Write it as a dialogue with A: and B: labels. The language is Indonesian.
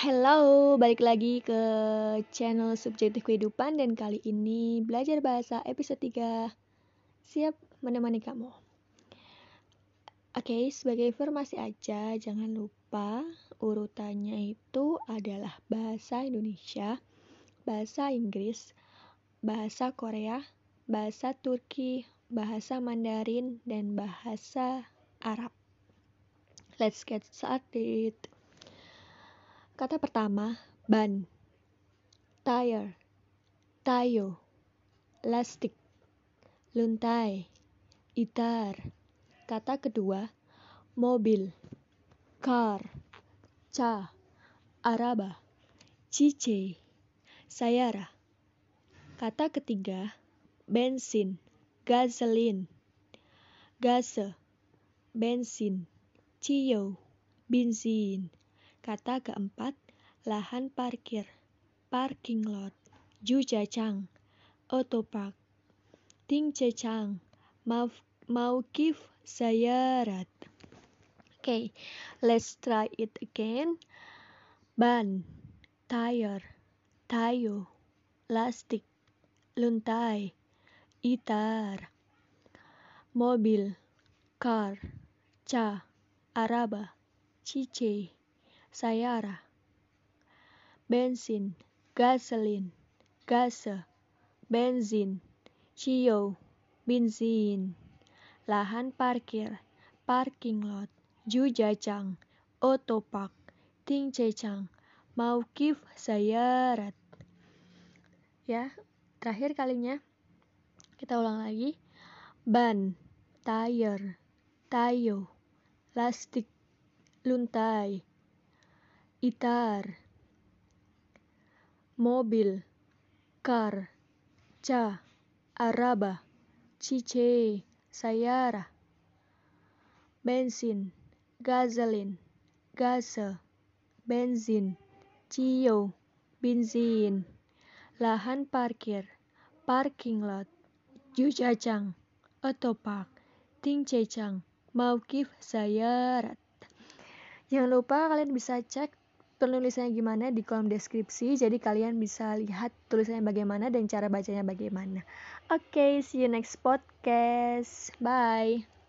A: Halo, balik lagi ke channel Subjektif Kehidupan dan kali ini belajar bahasa episode 3. Siap menemani kamu. Oke, sebagai informasi aja, jangan lupa urutannya itu adalah bahasa Indonesia, bahasa Inggris, bahasa Korea, bahasa Turki, bahasa Mandarin, dan bahasa Arab. Let's get started. Kata pertama, ban, tire, tayo, lastik, luntai, itar. Kata kedua, mobil, car, ca, araba, cice, sayara. Kata ketiga, bensin, gasolin, gase, bensin, ciyo, bensin. Kata keempat, lahan parkir, parking lot, jujacang, park, ting cecang, mau maukif sayarat. Okay, let's try it again. Ban, tire, tayo, lastik, luntai, itar, mobil, car, ca, araba, cice, sayara, bensin, gasolin, gase, benzin, cio, benzin, lahan parkir, parking lot, jujacang, otopark, tingcecang, maukif sayarat. Ya, terakhir kalinya kita ulang lagi. Ban, tire, tayo, lastik, luntai, itar, mobil, car, ca, araba, cice, sayara, bensin, gasolin, gase, benzin, cio, benzin, lahan parkir, parking lot, jujacang, otopark, tingcecang, maukif sayarat. Jangan lupa kalian bisa cek penulisannya gimana di kolom deskripsi jadi kalian bisa lihat tulisannya bagaimana dan cara bacanya bagaimana. Oke okay, see you next podcast. Bye